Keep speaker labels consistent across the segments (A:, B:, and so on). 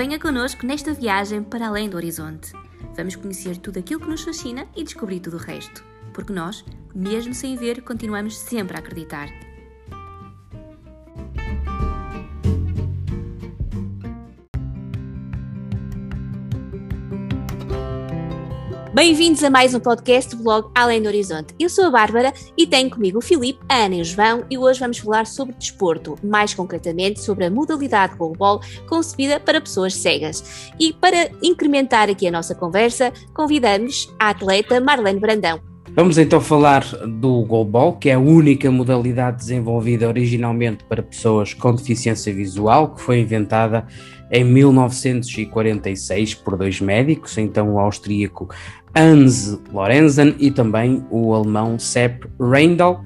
A: Venha connosco nesta viagem para além do horizonte. Vamos conhecer tudo aquilo que nos fascina e descobrir tudo o resto. Porque nós, mesmo sem ver, continuamos sempre a acreditar. Bem-vindos a mais um podcast do blog Além do Horizonte. Eu sou a Bárbara e tenho comigo o Filipe, a Ana e o João e hoje vamos falar sobre desporto, mais concretamente sobre a modalidade goalball concebida para pessoas cegas. E para incrementar aqui a nossa conversa, convidamos a atleta Marlene Brandão.
B: Vamos então falar do goalball, que é a única modalidade desenvolvida originalmente para pessoas com deficiência visual, que foi inventada em 1946 por dois médicos, então o austríaco Hans Lorenzen e também o alemão Sepp Reindl,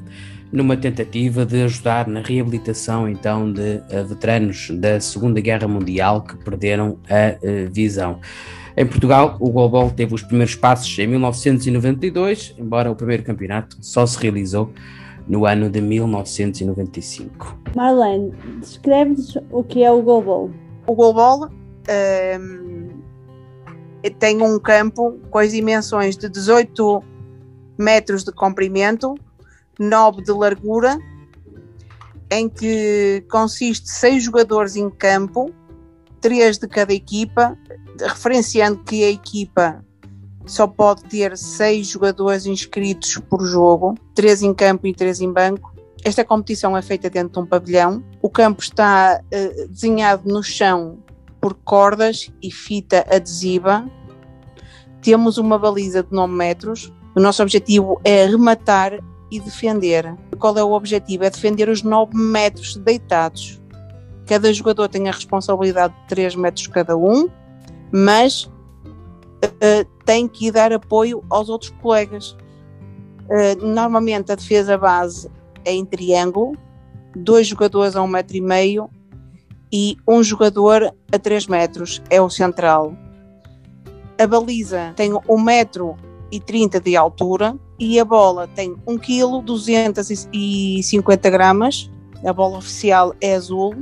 B: numa tentativa de ajudar na reabilitação então de uh, veteranos da Segunda Guerra Mundial que perderam a uh, visão. Em Portugal, o goalball teve os primeiros passos em 1992, embora o primeiro campeonato só se realizou no ano de 1995.
C: Marlene, descreve-nos o que é o goalball.
D: O goalball um, ehm, tem um campo com as dimensões de 18 metros de comprimento, 9 de largura, em que consiste seis jogadores em campo, três de cada equipa, referenciando que a equipa só pode ter seis jogadores inscritos por jogo, três em campo e três em banco. Esta competição é feita dentro de um pavilhão. O campo está uh, desenhado no chão por cordas e fita adesiva. Temos uma baliza de 9 metros. O nosso objetivo é rematar e defender. Qual é o objetivo? É defender os 9 metros deitados. Cada jogador tem a responsabilidade de 3 metros cada um, mas uh, tem que dar apoio aos outros colegas. Uh, normalmente a defesa base é em triângulo, dois jogadores a um metro e meio e um jogador a 3 metros, é o central. A baliza tem 1 metro e 30 de altura e a bola tem 1 kg 250 gramas. A bola oficial é azul,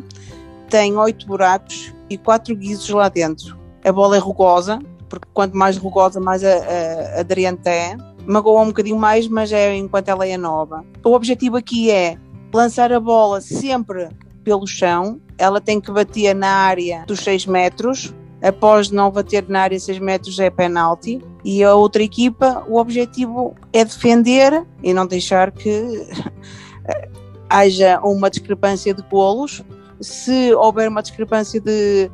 D: tem 8 buracos e 4 guizos lá dentro. A bola é rugosa, porque quanto mais rugosa, mais aderente é. Magoa um bocadinho mais, mas é enquanto ela é nova. O objetivo aqui é lançar a bola sempre pelo chão, ela tem que bater na área dos 6 metros, após não bater na área 6 metros é penalti, e a outra equipa, o objetivo é defender e não deixar que haja uma discrepância de golos. Se houver uma discrepância de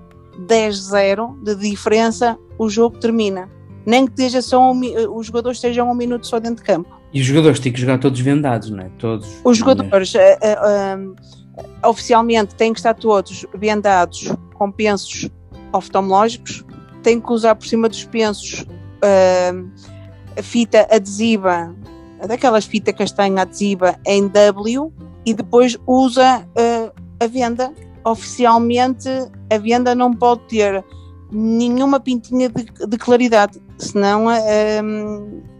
D: 10-0 de diferença, o jogo termina. Nem que esteja só um, os jogadores estejam um minuto só dentro de campo.
B: E os jogadores têm que jogar todos vendados, não é? Todos.
D: Os jogadores uh, uh, uh, oficialmente têm que estar todos vendados com pensos oftalmológicos, têm que usar por cima dos pensos a fita adesiva, daquelas fita castanha adesiva em W e depois usa a venda. Oficialmente a venda não pode ter nenhuma pintinha de, de claridade, senão a,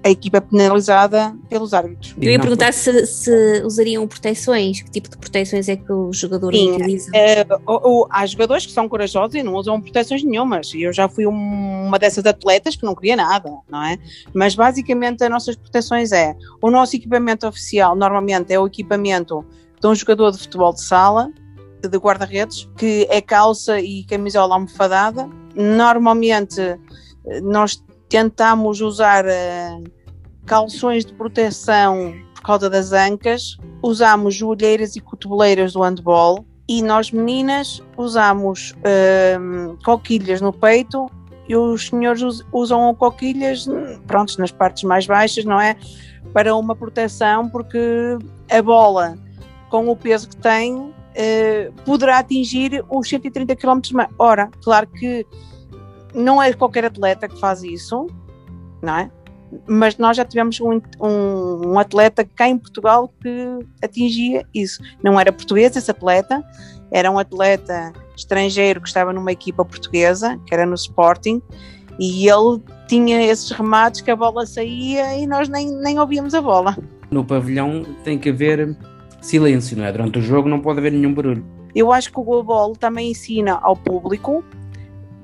D: a, equipa é penalizada pelos árbitros.
A: Eu ia perguntar se, se, usariam proteções, que tipo de proteções é que os jogadores Sim, utilizam?
D: É, ou, há jogadores que são corajosos e não usam proteções nenhumas. Eu já fui um, uma dessas atletas que não queria nada, não é? Mas basicamente as nossas proteções é o nosso equipamento oficial, normalmente é o equipamento de um jogador de futebol de sala, de guarda-redes, que é calça e camisola almofadada. Normalmente nós tentamos usar uh, calções de proteção por causa das ancas, usamos joelheiras e cotoveleiras do handball e nós meninas usamos uh, coquilhas no peito e os senhores usam coquilhas prontos, nas partes mais baixas, não é? Para uma proteção, porque a bola, com o peso que tem, Uh, poderá atingir os 130 km hora. Claro que não é qualquer atleta que faz isso, não é? Mas nós já tivemos um, um, um, atleta cá em Portugal que atingia isso. Não era português esse atleta, era um atleta estrangeiro que estava numa equipa portuguesa, que era no Sporting, e ele tinha esses remates que a bola saía e nós nem, nem ouvíamos a bola.
B: No pavilhão tem que haver silêncio, não é? Durante o jogo não pode haver nenhum barulho.
D: Eu acho que o goalball também ensina ao público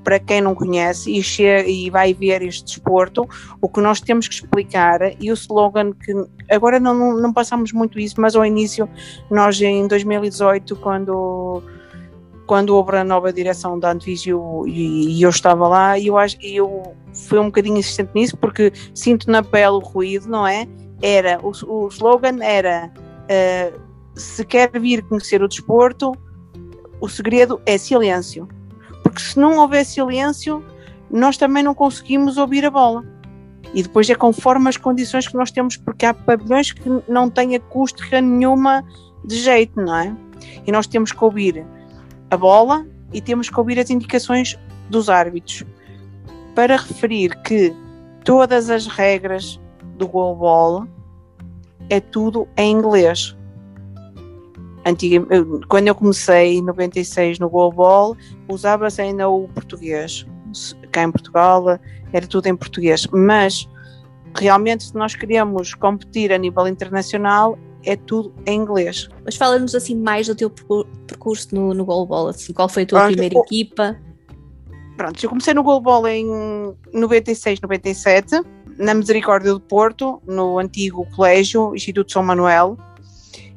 D: para quem não conhece e, chega, e vai ver este desporto, o que nós temos que explicar e o slogan que agora não, não passamos muito isso, mas ao início, nós em 2018, quando quando houve a nova direção da Antuísio e, e, eu estava lá, e eu acho eu fui um bocadinho insistente nisso porque sinto na pele o ruído, não é? Era o, o slogan era uh, se quer vir conhecer o desporto, o segredo é silêncio porque se não houver silêncio, nós também não conseguimos ouvir a bola. E depois é conforme as condições que nós temos, porque há pavilhões que não têm acústica nenhuma de jeito, não é? E nós temos que ouvir a bola e temos que ouvir as indicações dos árbitros. Para referir que todas as regras do goalball é tudo em inglês. Antiga, quando eu comecei em 96 no goalball, usava-se ainda o português. Cá em Portugal era tudo em português, mas realmente se nós queremos competir a nível internacional é tudo em inglês.
A: Mas fala-nos assim mais do teu percurso no, no goalball, assim, qual foi a tua Pronto, primeira eu, equipa?
D: Pronto, eu comecei no goalball em 96, 97, na Misericórdia do Porto, no antigo colégio Instituto São Manuel,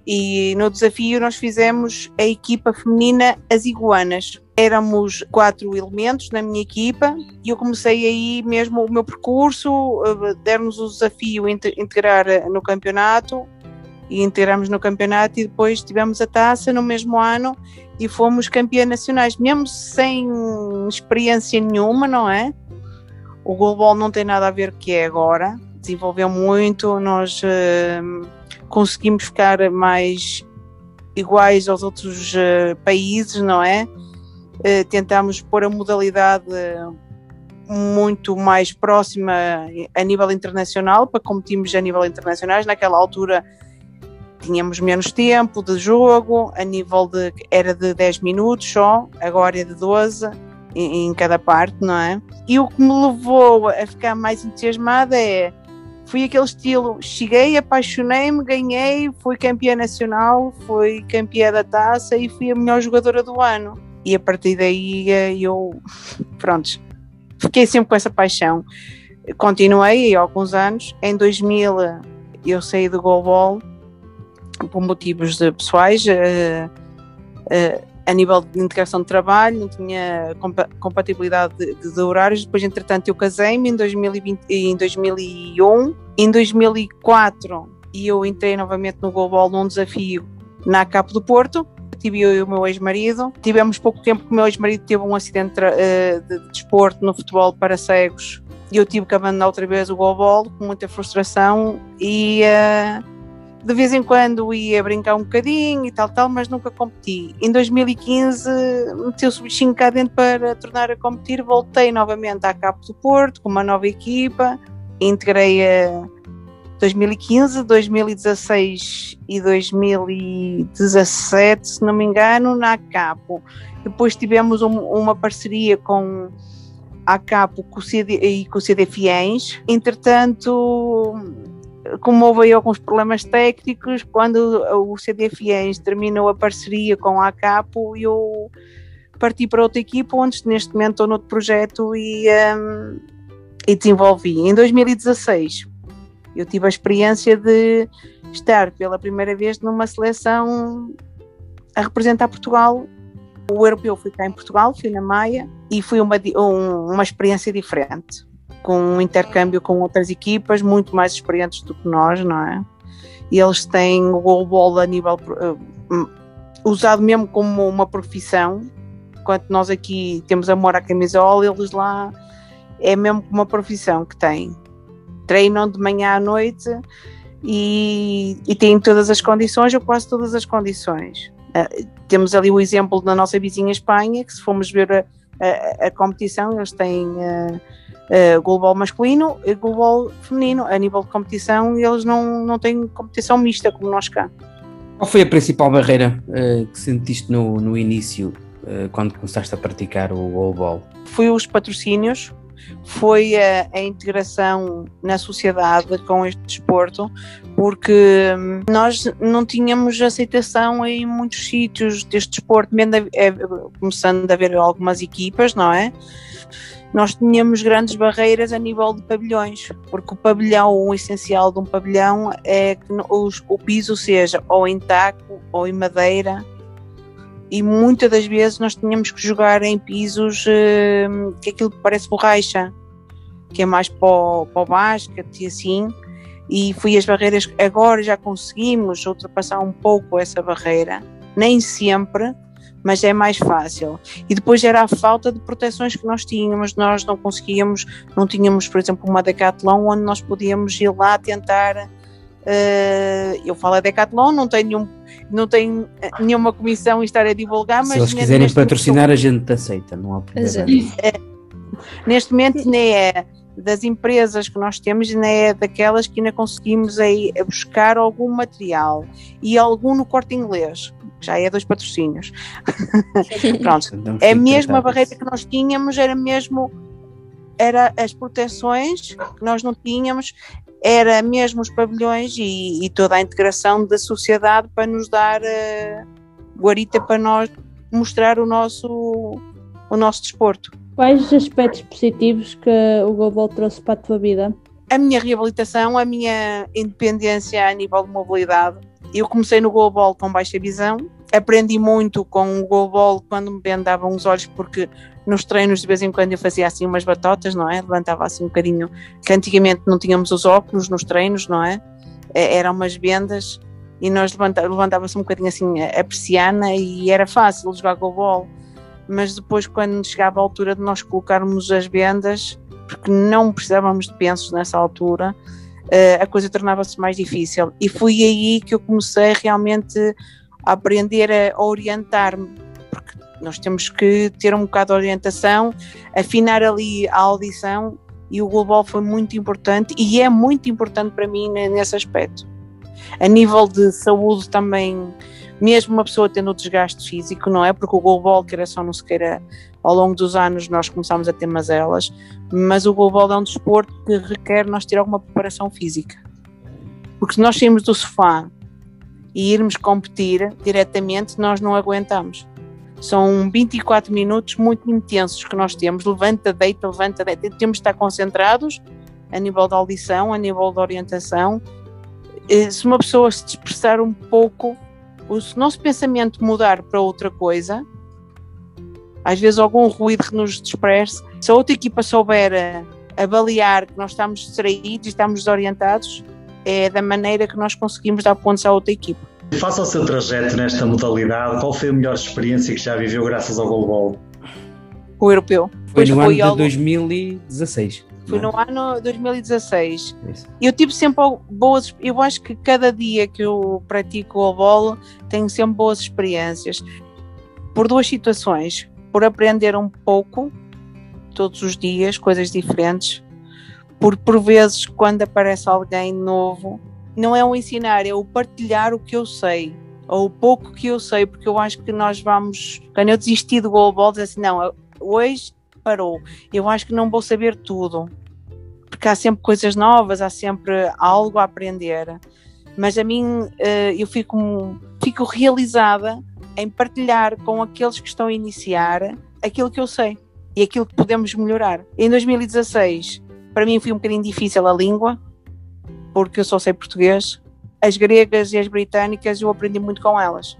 D: e no desafio nós fizemos a equipa feminina As Iguanas. Éramos quatro elementos na minha equipa e eu comecei aí mesmo o meu percurso, eh, dermos o desafio integrar no campeonato e integramos no campeonato e depois tivemos a taça no mesmo ano e fomos campeãs nacionais, mesmo sem experiência nenhuma, não é? O goalball não tem nada a ver com o que é agora, desenvolveu muito, nós uh, conseguimos ficar mais iguais aos outros uh, países, não é? Uh, tentamos pôr a modalidade muito mais próxima a nível internacional, para competirmos a nível internacional. Naquela altura tínhamos menos tempo de jogo, a nível de era de 10 minutos só, agora é de 12 em, em cada parte, não é? E o que me levou a ficar mais entusiasmada é fui aquele estilo, cheguei, apaixonei-me, ganhei, fui campeã nacional, fui campeã da taça e fui a melhor jogadora do ano. E a partir daí eh, eu, pronto, fiquei sempre com essa paixão. Continuei alguns anos. Em 2000 eu saí do goalball por motivos pessoais. Uh, uh, a nível de integração de trabalho, não tinha compatibilidade de, de horários. Depois, entretanto, eu casei-me em, 2020, em 2001. Em 2004, eu entrei novamente no Global num desafio na Capo do Porto. Tive eu e o meu ex-marido. Tivemos pouco tempo que o meu ex-marido teve um acidente de, de desporto no futebol para cegos e eu tive que abandonar outra vez o Global com muita frustração e. Uh, de vez em quando ia brincar um bocadinho e tal, tal, mas nunca competi. Em 2015 meteu-se o bichinho cá dentro para tornar a competir, voltei novamente à Capo do Porto com uma nova equipa, integrei a 2015, 2016 e 2017, se não me engano, na Capo. Depois tivemos um, uma parceria com a Capo e com o CD Fiens. Entretanto, como houve aí alguns problemas técnicos, quando o CDFIENS terminou a parceria com a Capo, eu parti para outra equipa, onde neste momento estou noutro projeto e, um, e desenvolvi. Em 2016, eu tive a experiência de estar pela primeira vez numa seleção a representar Portugal. O europeu fui cá em Portugal, fui na Maia, e foi uma, um, uma experiência diferente com um intercâmbio com outras equipas muito mais experientes do que nós, não é? E eles têm o goalball a nível uh, usado mesmo como uma profissão, enquanto nós aqui temos amor à camisola, eles lá é mesmo uma profissão que têm. Treinam de manhã à noite e, e têm todas as condições, ou quase todas as condições. Uh, temos ali o exemplo da nossa vizinha Espanha, que se formos ver a, a, a competição, eles têm uh, uh, global masculino e global feminino. A nível de competição, eles não, não têm competição mista como nós cá.
B: Qual foi a principal barreira uh, que sentiste no, no início, uh, quando começaste a praticar o goalball?
D: Foi os patrocínios. foi a, a, integração na sociedade com este desporto, porque hum, nós não tínhamos aceitação em muitos sítios deste desporto, mesmo é, começando a haver algumas equipas, não é? Nós tínhamos grandes barreiras a nível de pavilhões, porque o pavilhão, o essencial de um pavilhão é que o piso seja ou em taco ou em madeira. E muitas das vezes nós tínhamos que jogar em pisos uh, que aquilo que parece borracha, que é mais para o, para o basquete e assim, e foi as barreiras, agora já conseguimos ultrapassar um pouco essa barreira, nem sempre, mas é mais fácil. E depois era a falta de proteções que nós tínhamos, nós não conseguíamos, não tínhamos, por exemplo, uma Decathlon onde nós podíamos ir lá tentar Uh, eu falo a Decathlon, não tenho, não tenho eh, nenhuma comissão em estar a divulgar, mas.
B: Se eles quiserem patrocinar, momento, a gente aceita, não há problema.
D: É, neste momento, nem é das empresas que nós temos, nem é daquelas que ainda conseguimos aí buscar algum material e algum no corte inglês. Já é dois patrocínios. Pronto. É a mesma barreira que nós tínhamos, era mesmo era as proteções que nós não tínhamos era mesmo os pavilhões e, e toda a integração da sociedade para nos dar uh, guarita para nós mostrar o nosso, o nosso desporto.
C: Quais os aspectos positivos que o Global trouxe para a tua vida?
D: A minha reabilitação, a minha independência a nível de mobilidade. Eu comecei no Global com baixa visão, aprendi muito com o Global quando me vendavam os olhos, porque nos treinos de vez em quando eu fazia assim umas batotas, não é? Levantava assim um bocadinho, que antigamente não tínhamos os óculos nos treinos, não é? é eram umas vendas e nós levantava-se um bocadinho assim a, persiana e era fácil jogar golbol. Mas depois, quando chegava a altura de nós colocarmos as vendas, porque não precisávamos de pensos nessa altura, a coisa tornava-se mais difícil. E foi aí que eu comecei realmente a aprender a orientar-me nós temos que ter um bocado de orientação, afinar ali a audição e o global foi muito importante e é muito importante para mim nesse aspecto. A nível de saúde também, mesmo uma pessoa tendo o desgaste físico, não é? Porque o global, queira só não se queira, ao longo dos anos nós começamos a ter mazelas, mas o global é um desporto que requer nós ter alguma preparação física. Porque se nós sairmos do sofá e irmos competir diretamente, nós não aguentamos. São 24 minutos muito intensos que nós temos. Levanta, deita, levanta, deita. Temos de estar concentrados a nível da audição, a nível da orientação. Eh, se uma pessoa se dispersar um pouco, o nosso pensamento mudar para outra coisa, às vezes algum ruído que nos disperse, se a outra equipa souber avaliar que nós estamos distraídos e estamos desorientados, é da maneira que nós conseguimos dar pontos à outra equipa.
E: Faça o seu trajeto nesta modalidade, qual foi a melhor experiência que já viveu graças ao goalball?
D: O europeu.
B: Foi no ano de 2016.
D: Foi no ano 2016. Isso. Eu tive sempre boas. Eu acho que cada dia que eu pratico o goalball tenho sempre boas experiências. Por duas situações. Por aprender um pouco, todos os dias, coisas diferentes. Por, por vezes, quando aparece alguém novo, não é o ensinar, é o partilhar o que eu sei, ou o pouco que eu sei, porque eu acho que nós vamos. Quando eu desisti do goalball, dizer assim: não, hoje parou, eu acho que não vou saber tudo, porque há sempre coisas novas, há sempre algo a aprender. Mas a mim, eh, eu fico, fico realizada em partilhar com aqueles que estão a iniciar aquilo que eu sei e aquilo que podemos melhorar. Em 2016, para mim foi um bocadinho difícil a língua, porque eu só sei português. As gregas e as britânicas eu aprendi muito com elas,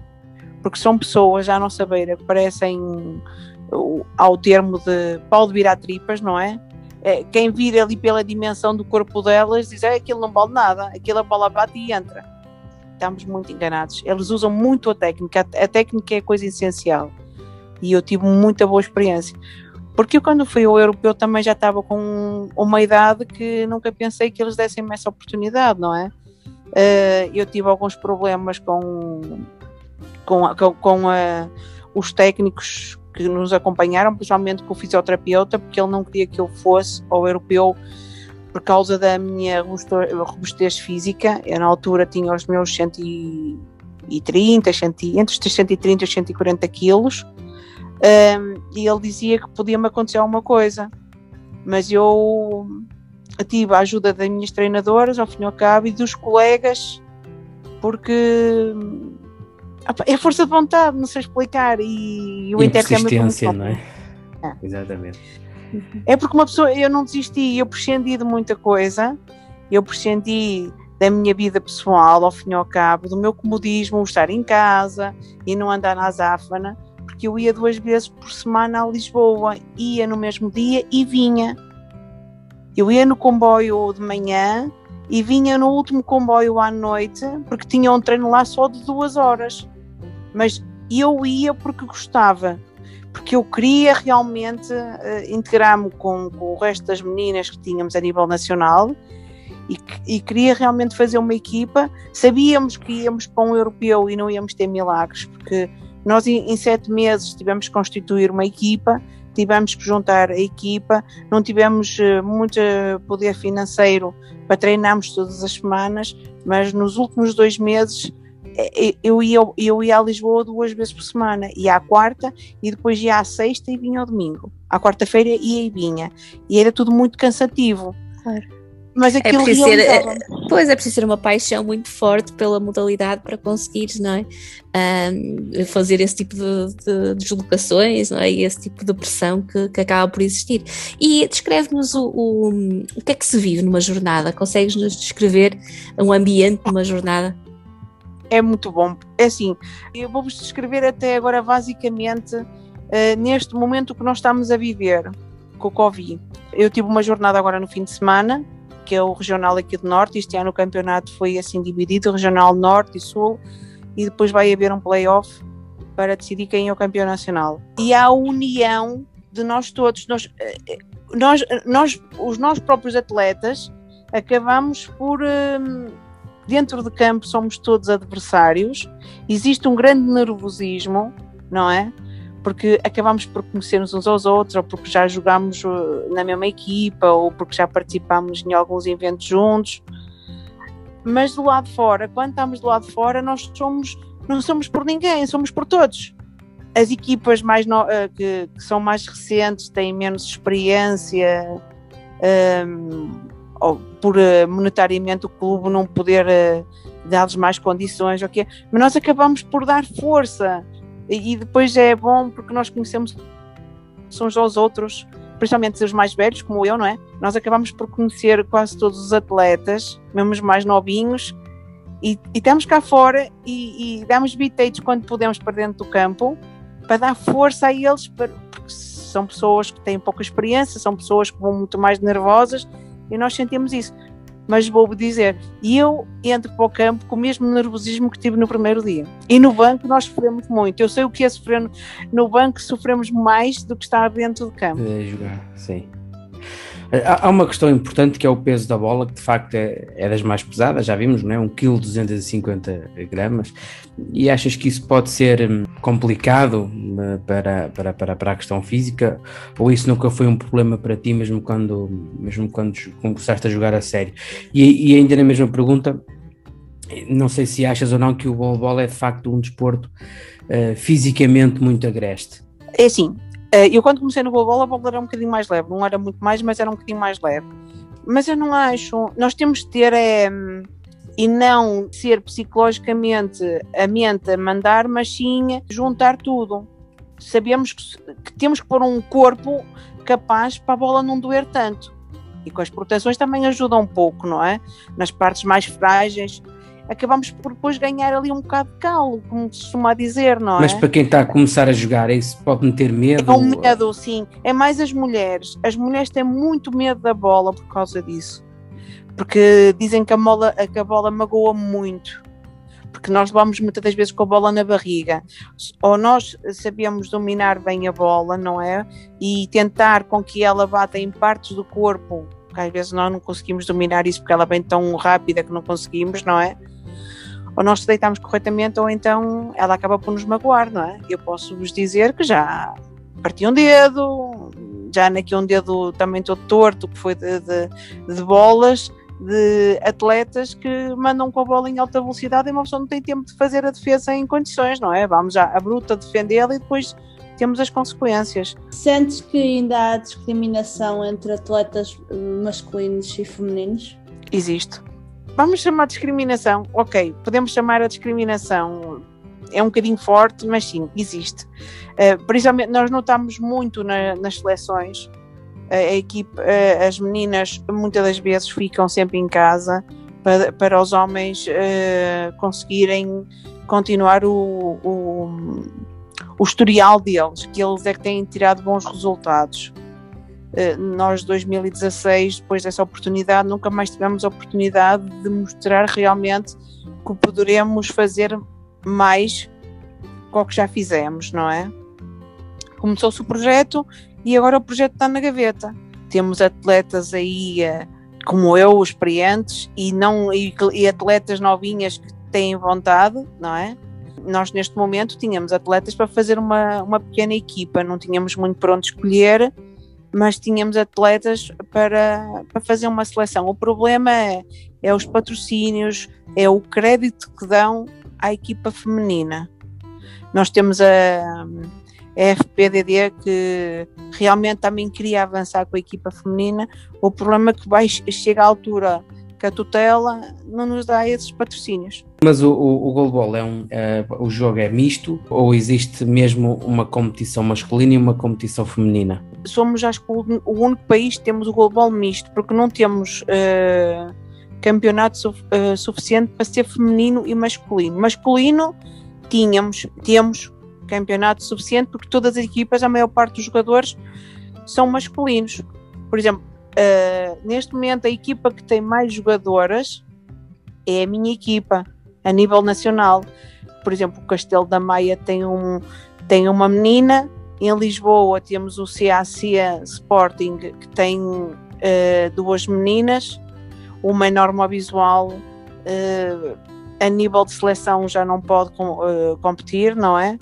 D: porque são pessoas à nossa beira que parecem ao termo de pau de virar tripas, não é? é? Quem vira ali pela dimensão do corpo delas diz: é, aquilo não vale nada, aquilo a bola bate e entra. Estamos muito enganados. Eles usam muito a técnica, a técnica é coisa essencial. E eu tive muita boa experiência. Porque eu, quando fui ao europeu, também já estava com uma idade que nunca pensei que eles dessem-me essa oportunidade, não é? Uh, eu tive alguns problemas com, com, com, com a, os técnicos que nos acompanharam, principalmente com o fisioterapeuta, porque ele não queria que eu fosse ao europeu por causa da minha robustez física. Eu, na altura, tinha os meus 130, 100, entre os 130 e 140 quilos um, e ele dizia que podia-me acontecer alguma coisa. mas eu tive a ajuda das minhas treinadoras, ao fim e ao cabo, e dos colegas, porque é força de vontade, não sei explicar, e o intercâmbio.
B: Persistência, não é? é? Exatamente.
D: É porque uma pessoa, eu não desisti, eu prescendi de muita coisa, eu prescendi da minha vida pessoal, ao fim e ao cabo, do meu comodismo, estar em casa e não andar na azáfana, porque eu ia duas vezes por semana a Lisboa, ia no mesmo dia e vinha. Eu ia no comboio de manhã e vinha no último comboio à noite, porque tinha um treino lá só de duas horas. Mas eu ia porque gostava porque eu queria realmente uh, integrar-me com, com, o resto das meninas que tínhamos a nível nacional e, e, queria realmente fazer uma equipa. Sabíamos que íamos para um europeu e não íamos ter milagres, porque nós em, em sete meses tivemos que constituir uma equipa, tivemos que juntar a equipa, não tivemos uh, muito poder financeiro para treinarmos todas as semanas, mas nos últimos dois meses eu ia, eu ia a Lisboa duas vezes por semana, ia à quarta e depois ia à sexta e vinha ao domingo. À quarta-feira ia e vinha. E era tudo muito cansativo.
A: Claro. Mas é aquilo é preciso ser, é, Pois é preciso ter uma paixão muito forte pela modalidade para conseguires, não é? Um, fazer esse tipo de, de, deslocações, não é? E esse tipo de pressão que, que acaba por existir. E descreve-nos o, o, o que é que se vive numa jornada? Consegues-nos descrever um ambiente numa jornada?
D: É muito bom. É assim, eu vou-vos descrever até agora basicamente uh, neste momento que nós estamos a viver com o Covid. Eu tive uma jornada agora no fim de semana, que é o regional aqui do Norte. Este ano o campeonato foi assim dividido, regional Norte e Sul, e depois vai haver um playoff para decidir quem é o campeão nacional. E há a união de nós todos, nós, eh, nós, nós os nossos próprios atletas acabamos por uh, dentro de campo somos todos adversários, existe um grande nervosismo, não é? Porque acabamos por conhecer-nos uns aos outros, ou porque já jogámos uh, na mesma equipa, ou porque já participámos em alguns eventos juntos. Mas do lado de fora, quando estamos do lado de fora, nós somos, não somos por ninguém, somos por todos. As equipas mais no, uh, que, que, são mais recentes têm menos experiência, um, ou por uh, monetariamente o clube não poder uh, dar-lhes mais condições, okay? mas nós acabamos por dar força e, depois é bom porque nós conhecemos uns aos outros, principalmente os mais velhos, como eu, não é? Nós acabamos por conhecer quase todos os atletas, mesmo os mais novinhos, e, e estamos cá fora e, e damos bitates quando podemos para dentro do campo para dar força a eles, porque são pessoas que têm pouca experiência, são pessoas que vão muito mais nervosas e nós sentimos isso. Mas vou dizer, eu entro para o campo com o mesmo nervosismo que tive no primeiro dia. E no banco nós sofremos muito. Eu sei o que é sofrer no, no banco, sofremos mais do que estar dentro do campo.
B: É jogar, sim. Há uma questão importante que é o peso da bola, que de facto é, é das mais pesadas, já vimos, não é? 1 kg 250 gramas. E achas que isso pode ser hum, complicado hum, para, para, para, para a questão física? Ou isso nunca foi um problema para ti, mesmo quando, mesmo quando começaste a jogar a sério? E, e ainda na mesma pergunta, não sei se achas ou não que o voleibol é de facto um desporto uh, fisicamente muito agreste.
D: É assim, eu quando comecei no voleibol, a bola era um bocadinho mais leve, não era muito mais, mas era um bocadinho mais leve. Mas eu não acho, nós temos de ter é, e não ser psicologicamente a mente a mandar, mas sim juntar tudo. Sabemos que, que temos que pôr um corpo capaz para a bola não doer tanto. E com as proteções também ajuda um pouco, não é? Nas partes mais frágeis, acabamos por depois ganhar ali um bocado de calo, como se costuma dizer, não
B: é? Mas para quem está a começar a jogar, isso pode meter medo?
D: É um medo, sim. É mais as mulheres. As mulheres têm muito medo da bola por causa disso. Porque dizem que a bola, que a bola magoa muito. Porque nós vamos muitas das vezes com a bola na barriga. Ou nós sabemos dominar bem a bola, não é? E tentar com que ela bata em partes do corpo às vezes nós não conseguimos dominar isso porque ela vem tão rápida que não conseguimos, não é? Ou nós se deitamos corretamente, ou então ela acaba por nos magoar, não é? Eu posso vos dizer que já parti um dedo, já naquele um dedo também todo torto, que foi de, de, de, bolas, de atletas que mandam com a bola em alta velocidade e uma pessoa não tem tempo de fazer a defesa em condições, não é? Vamos já a bruta defendê-la e depois temos as consequências.
C: Sentes que ainda há discriminação entre atletas masculinos e femininos?
D: Existe. Vamos chamar discriminação, ok, podemos chamar a discriminação, é um bocadinho forte, mas sim, existe. Uh, principalmente, nós notamos muito na, nas seleções, a, a equipe, uh, as meninas muitas das vezes ficam sempre em casa para, para os homens uh, conseguirem continuar o, o, o historial deles, que eles é que têm tirado bons resultados. Eh, nós, 2016, depois dessa oportunidade, nunca mais tivemos a oportunidade de mostrar realmente que poderemos fazer mais com o que já fizemos, não é? Começou-se o projeto e agora o projeto está na gaveta. Temos atletas aí eh, como eu, experientes, e, não, e, e atletas novinhas que têm vontade, não é? Nós neste momento tínhamos atletas para fazer uma, uma pequena equipa, não tínhamos muito para onde escolher, mas tínhamos atletas para, para fazer uma seleção. O problema é, é os patrocínios, é o crédito que dão à equipa feminina. Nós temos a, a FPDD que realmente também queria avançar com a equipa feminina. O problema é que vai, chega à altura que a tutela não nos dá esses patrocínios.
B: Mas o, o, o goalball é um, é, o jogo é misto ou existe mesmo uma competição masculina e uma competição feminina?
D: Somos acho que o, único país que temos o goalball misto, porque não temos uh, campeonato su, uh, suficiente para ser feminino e masculino. Masculino tínhamos, temos campeonato suficiente porque todas as equipas, a maior parte dos jogadores são masculinos. Por exemplo, Uh, neste momento, a equipa que tem mais jogadoras é a minha equipa, a nível nacional. Por exemplo, o Castelo da Maia tem, um, tem uma menina, em Lisboa temos o CAC Sporting, que tem uh, duas meninas, uma enorme visual. Uh, a nível de seleção já não pode com, competir, não é?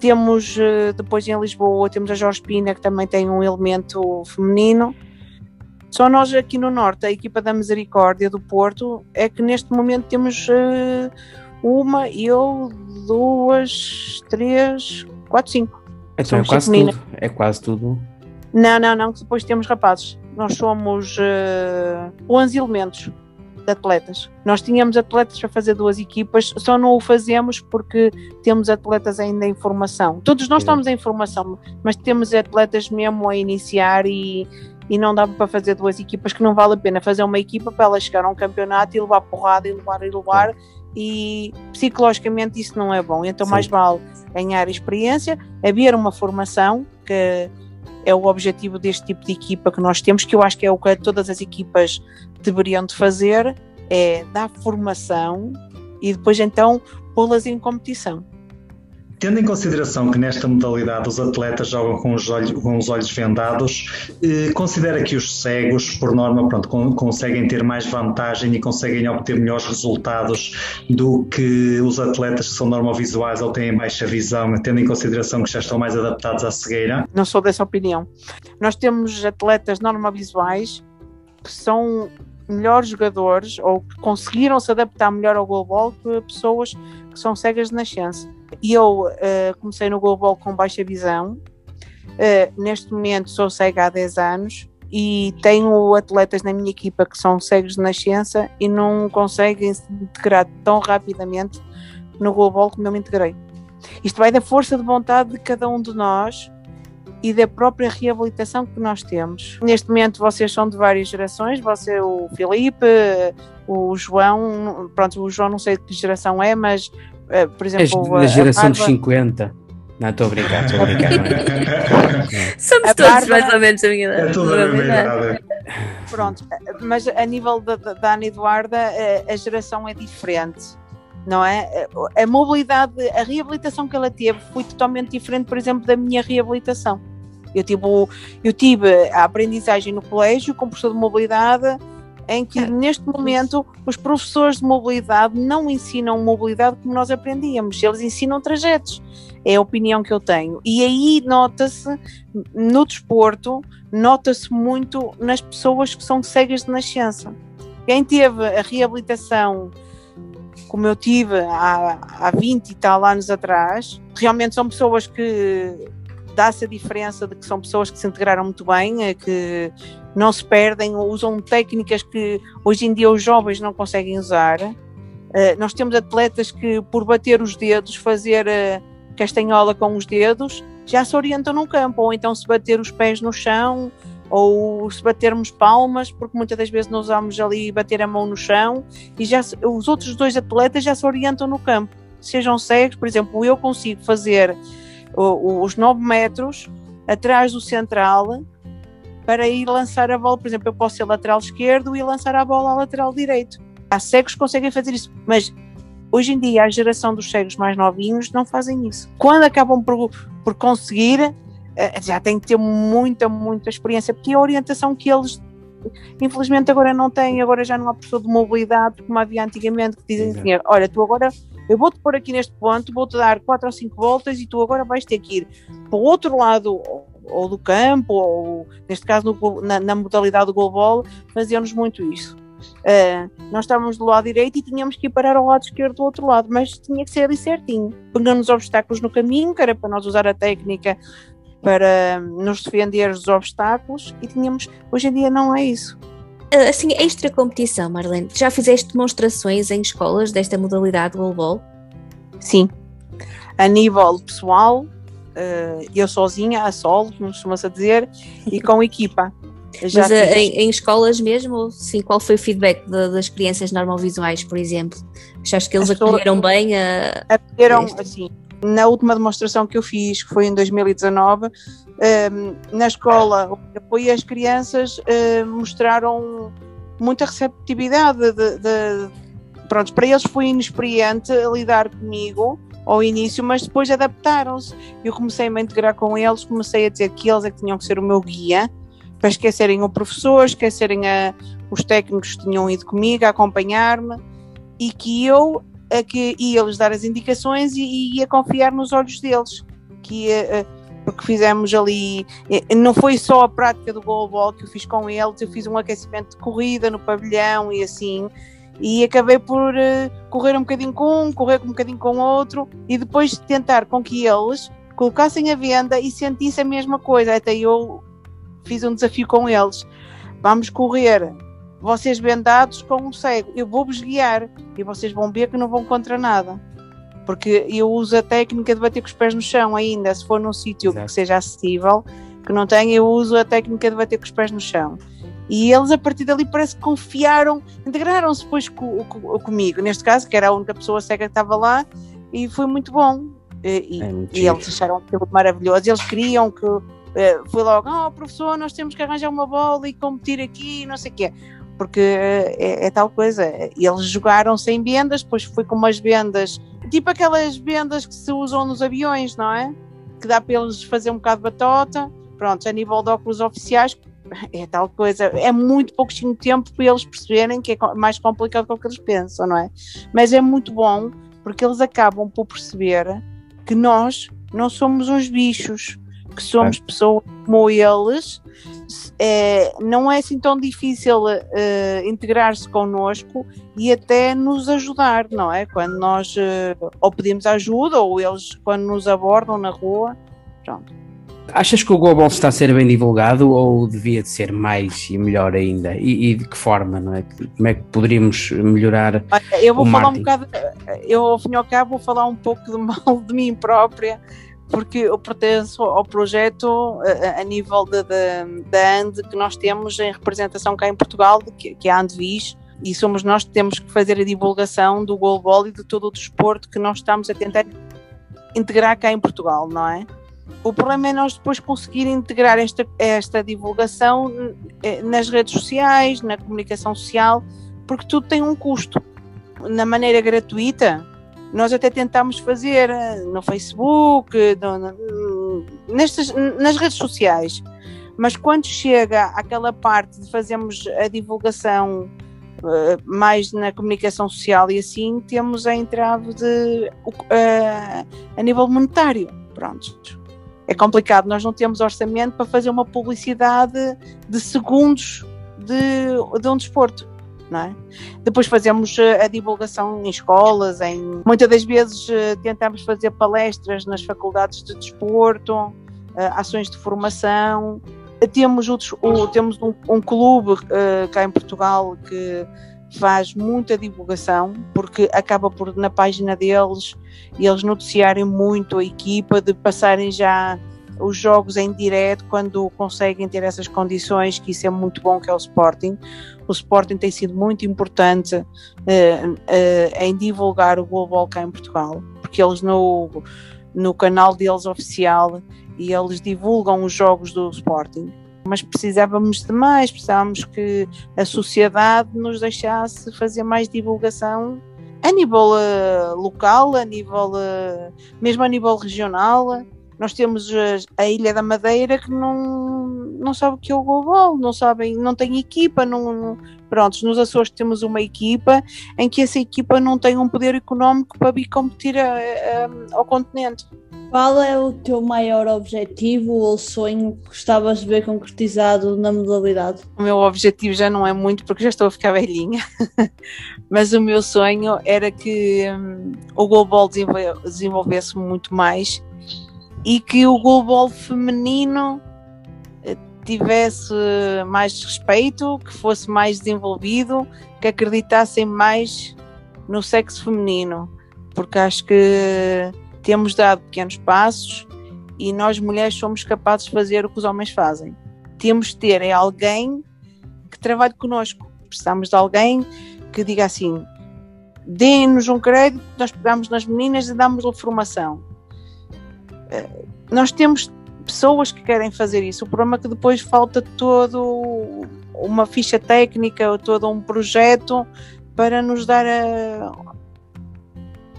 D: Temos depois em Lisboa, temos a Jorge Pina, que também tem um elemento feminino só nós aqui no Norte, a equipa da Misericórdia do Porto, é que neste momento temos uh, uma, eu, duas, três, quatro, cinco.
B: Então é quase tudo. É quase tudo.
D: Não, não, não, depois temos rapazes. Nós somos uh, 11 elementos de atletas. Nós tínhamos atletas para fazer duas equipas, só não o fazemos porque temos atletas ainda em formação. Todos nós estamos em formação, mas temos atletas mesmo a iniciar e, e não dá para fazer duas equipas que não vale a pena fazer uma equipa para ela chegar a um campeonato e levar porrada e levar e levar e psicologicamente isso não é bom. Então Sim. mais vale ganhar experiência, haver uma formação que é o objetivo deste tipo de equipa que nós temos, que eu acho que é o que todas as equipas deveriam de fazer, é dar formação e depois então pô-las em competição.
E: Tendo em consideração que nesta modalidade os atletas jogam com os olhos, com os olhos vendados, eh, considera que os cegos, por norma, pronto, conseguem ter mais vantagem e conseguem obter melhores resultados do que os atletas que são normovisuais ou têm baixa visão, tendo em consideração que já estão mais adaptados à cegueira?
D: Não sou dessa opinião. Nós temos atletas normovisuais que são melhores jogadores ou que conseguiram se adaptar melhor ao goalball que pessoas que são cegas de nascença. Eu uh, comecei no goalball com baixa visão. Uh, neste momento sou cega há 10 anos e tenho atletas na minha equipa que são cegos de nascença e não conseguem se integrar tão rapidamente no goalball como eu me integrei. Isto vai da força de vontade de cada um de nós e da própria reabilitação que nós temos. Neste momento vocês são de várias gerações, você, o Filipe, o João, pronto, o João não sei de que geração é, mas uh, por exemplo...
B: É a geração dos 50. Não, estou a brincar, estou a brincar.
A: Somos a todos Bárbara, mais ou menos a minha idade. É tudo a
D: minha Pronto, mas a nível da, da Ana Eduarda, a, a geração é diferente não é? A mobilidade, a reabilitação que ela teve foi totalmente diferente, por exemplo, da minha reabilitação. Eu tive, eu tive a aprendizagem no colégio com professor de mobilidade, em que é. neste momento os professores de mobilidade não ensinam mobilidade como nós aprendíamos, eles ensinam trajetos. É a opinião que eu tenho. E aí nota-se, no desporto, nota-se muito nas pessoas que são cegas de nascença. Quem teve a reabilitação como eu tive há, há 20 e tal anos atrás, realmente são pessoas que dá-se a diferença de que são pessoas que se integraram muito bem, eh, que não se perdem, usam técnicas que hoje em dia os jovens não conseguem usar. Uh, nós temos atletas que, por bater os dedos, fazer uh, castanhola com os dedos, já se orientam no campo, ou então se bater os pés no chão, ou se batermos palmas, porque muitas das vezes nós usamos ali bater a mão no chão, e já os outros dois atletas já se orientam no campo. Sejam cegos, por exemplo, eu consigo fazer os 9 metros atrás do central para ir lançar a bola. Por exemplo, eu posso ser lateral esquerdo e lançar a bola ao lateral direito. Há cegos que conseguem fazer isso, mas hoje em dia a geração dos cegos mais novinhos não fazem isso. Quando acabam por, por conseguir, já têm que ter muita, muita experiência, porque é a orientação que eles infelizmente agora não têm, agora já não há professor de mobilidade como havia antigamente, que dizem assim, olha, tu agora eu vou-te pôr aqui neste ponto, vou-te dar quatro ou cinco voltas e tu agora vais ter que ir para o outro lado ou do campo, ou neste caso no, na, na, modalidade do goalball, faziam-nos muito isso. Uh, nós estávamos do lado direito e tínhamos que ir parar ao lado esquerdo do outro lado, mas tinha que ser ali certinho. Pegando-nos obstáculos no caminho, que era para nós usar a técnica para nos defender dos obstáculos, e tínhamos. Hoje em dia não é isso.
A: Ah, assim, extra competição, Marlene, já fizeste demonstrações em escolas desta modalidade de goalball?
D: Sim. A nível pessoal, uh, eu sozinha, a solo, como costuma-se dizer, e com equipa.
A: Já Mas uh, em, em, escolas mesmo, sim, qual foi o feedback de, das crianças normovisuais, por exemplo? Achaste que eles acolheram bem a.
D: Acolheram, assim, na última demonstração que eu fiz, que foi em 2019, um, na escola onde apoiei as crianças, uh, mostraram muita receptividade. De, de, pronto, para eles foi inexperiente lidar comigo ao início, mas depois adaptaram-se. Eu comecei a me integrar com eles, comecei a dizer que eles é que tinham que ser o meu guia, para esquecerem o professor, esquecerem a, os técnicos que tinham ido comigo a acompanhar-me e que eu a que ia-lhes dar as indicações e ia confiar nos olhos deles, que ia, porque fizemos ali, não foi só a prática do goalball que eu fiz com eles, eu fiz um aquecimento de corrida no pavilhão e assim, e acabei por uh, correr um bocadinho com um, correr um bocadinho com outro, e depois tentar com que eles colocassem a venda e sentissem a mesma coisa, até eu fiz um desafio com eles, vamos correr vocês vendados com um cego, eu vou-vos guiar e vocês vão ver que não vão contra nada. Porque eu uso a técnica de bater com os pés no chão ainda, se for num sítio que seja acessível, que não tenha, eu uso a técnica de bater com os pés no chão. E eles, a partir dali, parece que confiaram, integraram-se depois com, com, comigo, neste caso, que era a única pessoa cega que estava lá, e foi muito bom. E, é e eles acharam aquilo maravilhoso. Eles queriam que. Eh, foi logo, oh professor, nós temos que arranjar uma bola e competir aqui, não sei o quê porque é, é, tal coisa. Eles jogaram sem vendas, depois foi com umas vendas, tipo aquelas vendas que se usam nos aviões, não é? Que dá para eles fazer um bocado de batota. Pronto, a nível de óculos oficiais, é tal coisa. É muito pouquinho tempo para eles perceberem que é mais complicado do que eles pensam, não é? Mas é muito bom porque eles acabam por perceber que nós não somos uns bichos, que somos é. pessoas como eles é, não é assim tão difícil uh, integrar-se connosco e até nos ajudar, não é? Quando nós uh, ou pedimos ajuda ou eles quando nos abordam na rua, pronto.
B: Achas que o Global está a ser bem divulgado ou devia de ser mais e melhor ainda? E, e de que forma, não é? Como é que poderíamos melhorar
D: Olha, eu vou falar marketing? um bocado, eu ao fim e ao cabo vou falar um pouco de mal de mim própria, porque eu pertenço ao projeto a, a nível da AND que nós temos em representação cá em Portugal, que, que é a Andvis, e somos nós que temos que fazer a divulgação do goalball e de todo o desporto que nós estamos a tentar integrar cá em Portugal, não é? O problema é nós depois conseguir integrar esta, esta divulgação eh, nas redes sociais, na comunicação social, porque tudo tem um custo. Na maneira gratuita, nós até tentámos fazer eh, no Facebook, no, nestas, nas redes sociais, mas quando chega aquela parte de fazermos a divulgação uh, mais na comunicação social e assim, temos a entrave de, uh, a nível monetário. Pronto. É complicado, nós não temos orçamento para fazer uma publicidade de segundos de, de um desporto é? Depois fazemos eh, a divulgação em escolas, em muitas das vezes eh, tentamos fazer palestras nas faculdades de desporto, ações de formação. Temos, outros, temos um, um clube cá em Portugal que faz muita divulgação, porque acaba por, na página deles, eles noticiarem muito a equipa, de passarem já os jogos em direto quando conseguem ter essas condições, que isso é muito bom, que é o Sporting. O Sporting tem sido muito importante uh, uh, em divulgar o Global cá em Portugal, porque eles no, no canal deles oficial e eles divulgam os jogos do Sporting. Mas precisávamos de mais, precisávamos que a sociedade nos deixasse fazer mais divulgação a nível uh, local, a nível, mesmo a nível regional. Nós temos a Ilha da Madeira que não, não sabe o que é o global, não sabem, não tem equipa, não, não, prontos, nos Açores temos uma equipa em que essa equipa não tem um poder económico para vir competir a, a, ao continente.
C: Qual é o teu maior objetivo ou sonho que gostavas de ver concretizado na modalidade?
D: O meu objetivo já não é muito porque já estou a ficar velhinha, mas o meu sonho era que hum, o goalball desenvolvesse muito mais e que o goalball feminino eh, tivesse mais respeito, que fosse mais desenvolvido, que acreditassem mais no sexo feminino, porque acho que temos dado pequenos passos e nós mulheres somos capazes de fazer o que os homens fazem. Temos de ter alguém que trabalhe connosco. Precisamos de alguém que diga assim: deem-nos um crédito, nós pegamos nas meninas e damos-lhe formação. Eh, nós temos pessoas que querem fazer isso. O problema é que depois falta todo uma ficha técnica ou todo um projeto para nos dar a,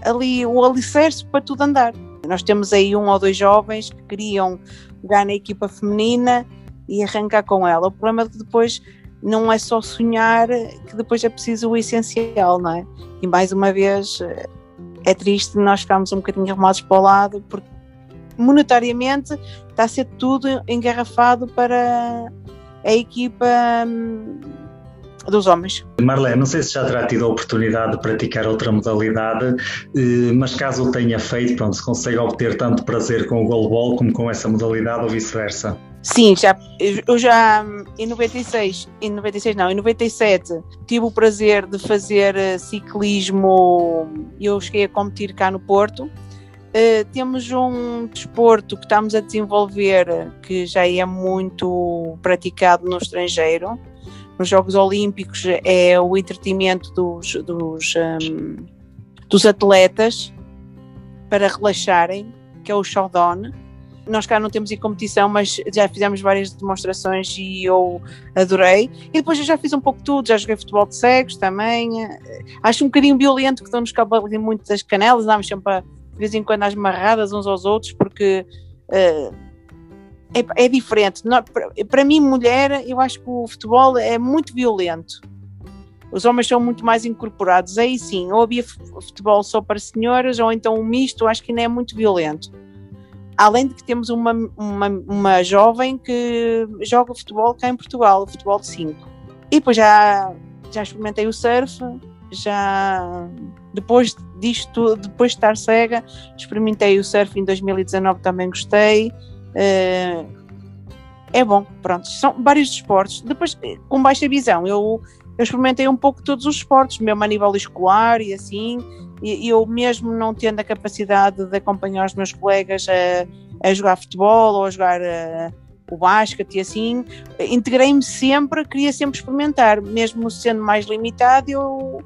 D: ali o alicerce para tudo andar. Nós temos aí um ou dois jovens que queriam jogar na equipa feminina e arrancar com ela. O problema é que depois não é só sonhar, que depois é preciso o essencial, não é? E mais uma vez é triste nós ficarmos um bocadinho arrumados para o lado, porque monetariamente está a ser tudo engarrafado para a equipa hum, dos homens.
E: Marlene, não sei se já terá tido a oportunidade de praticar outra modalidade, eh, mas caso o tenha feito, pronto, se consegue obter tanto prazer com o goalball como com essa modalidade ou vice-versa.
D: Sim, já, eu já em 96, em 96 não, em 97 tive o prazer de fazer eh, ciclismo, eu cheguei a competir cá no Porto. Uh, temos um desporto que estamos a desenvolver que já é muito praticado no estrangeiro, nos Jogos Olímpicos é o entretenimento dos, dos, um, dos atletas para relaxarem, que é o showdown. Nós cá não temos em competição, mas já fizemos várias demonstrações e eu adorei. E depois eu já fiz um pouco de tudo, já joguei futebol de cegos também. Acho um bocadinho violento que estão-nos cá muito das canelas, andamos sempre a, de vez em quando às marradas uns aos outros, porque uh, é, é diferente. para mim, mulher, eu acho que o futebol é muito violento. Os homens são muito mais incorporados. Aí sim, ou havia futebol só para senhoras, ou então um misto, acho que ainda é muito violento. Além de que temos uma, uma, uma jovem que joga futebol cá em Portugal, futebol de 5. E depois já, já experimentei o surf, já depois disto, depois de estar cega, experimentei o surf em 2019, também gostei. Uh, é bom, pronto. São vários esportes. Depois, com baixa visão, eu, eu experimentei um pouco todos os esportes, mesmo a nível escolar e assim. E eu, mesmo não tendo a capacidade de acompanhar os meus colegas a, a jogar futebol ou a jogar a, o basquete e assim, integrei-me sempre, queria sempre experimentar, mesmo sendo mais limitado, eu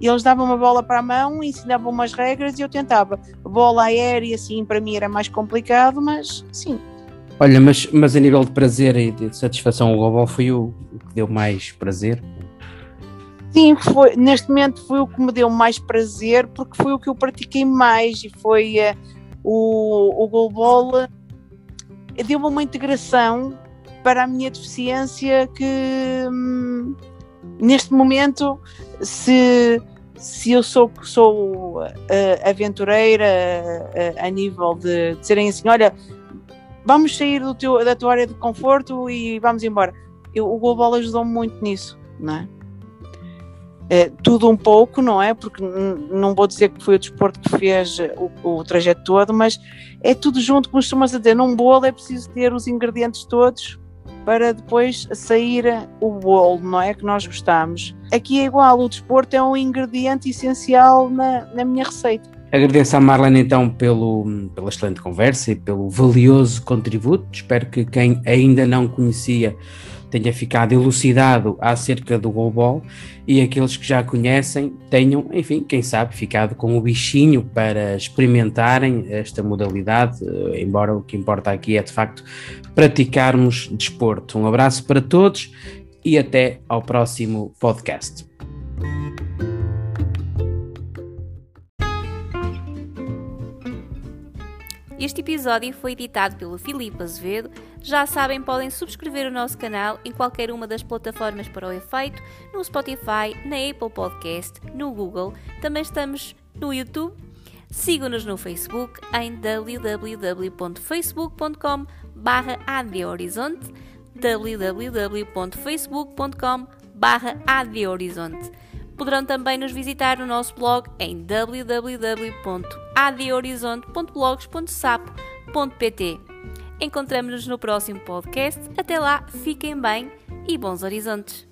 D: eles davam uma bola para a mão, ensinavam umas regras e eu tentava. Bola aérea, assim, para mim era mais complicado, mas sim.
B: Olha, mas, mas a nível de prazer e de satisfação, o global foi o, que deu mais prazer?
D: Sim, foi, neste momento foi o que me deu mais prazer, porque foi o que eu pratiquei mais e foi uh, o, o goalball deu-me uma integração para a minha deficiência que hum, neste momento se, se eu sou, sou uh, aventureira uh, a nível de, de serem assim, olha, vamos sair teu, da tua área de conforto e vamos embora. Eu, o Global ajudou-me muito nisso, não é? É, tudo um pouco, não é? Porque não vou dizer que foi o desporto que fez o, o trajeto todo, mas é tudo junto, como costumas dizer, num bolo é preciso ter os ingredientes todos para depois sair o bolo, não é? Que nós gostamos. Aqui é igual, o desporto é um ingrediente essencial na, na minha receita.
B: Agradeço à Marlene então pelo, pela excelente conversa e pelo valioso contributo. Espero que quem ainda não conhecia tenha ficado elucidado acerca do goalball e aqueles que já conhecem tenham, enfim, quem sabe, ficado com o bichinho para experimentarem esta modalidade, eh, embora o que importa aqui é de facto praticarmos desporto. Um abraço para todos e até ao próximo podcast.
A: Este episódio foi editado pelo Filipe Azevedo. Já sabem, podem subscrever o nosso canal em qualquer uma das plataformas para o efeito, no Spotify, na Apple Podcast, no Google. Também estamos no YouTube. Sigam-nos no Facebook em www.facebook.com barra www.facebook.com barra Poderão também nos visitar no nosso blog em www.adhorizonte.blogs.sapo.pt. Encontramos-nos no próximo podcast. Até lá, fiquem bem e bons horizontes!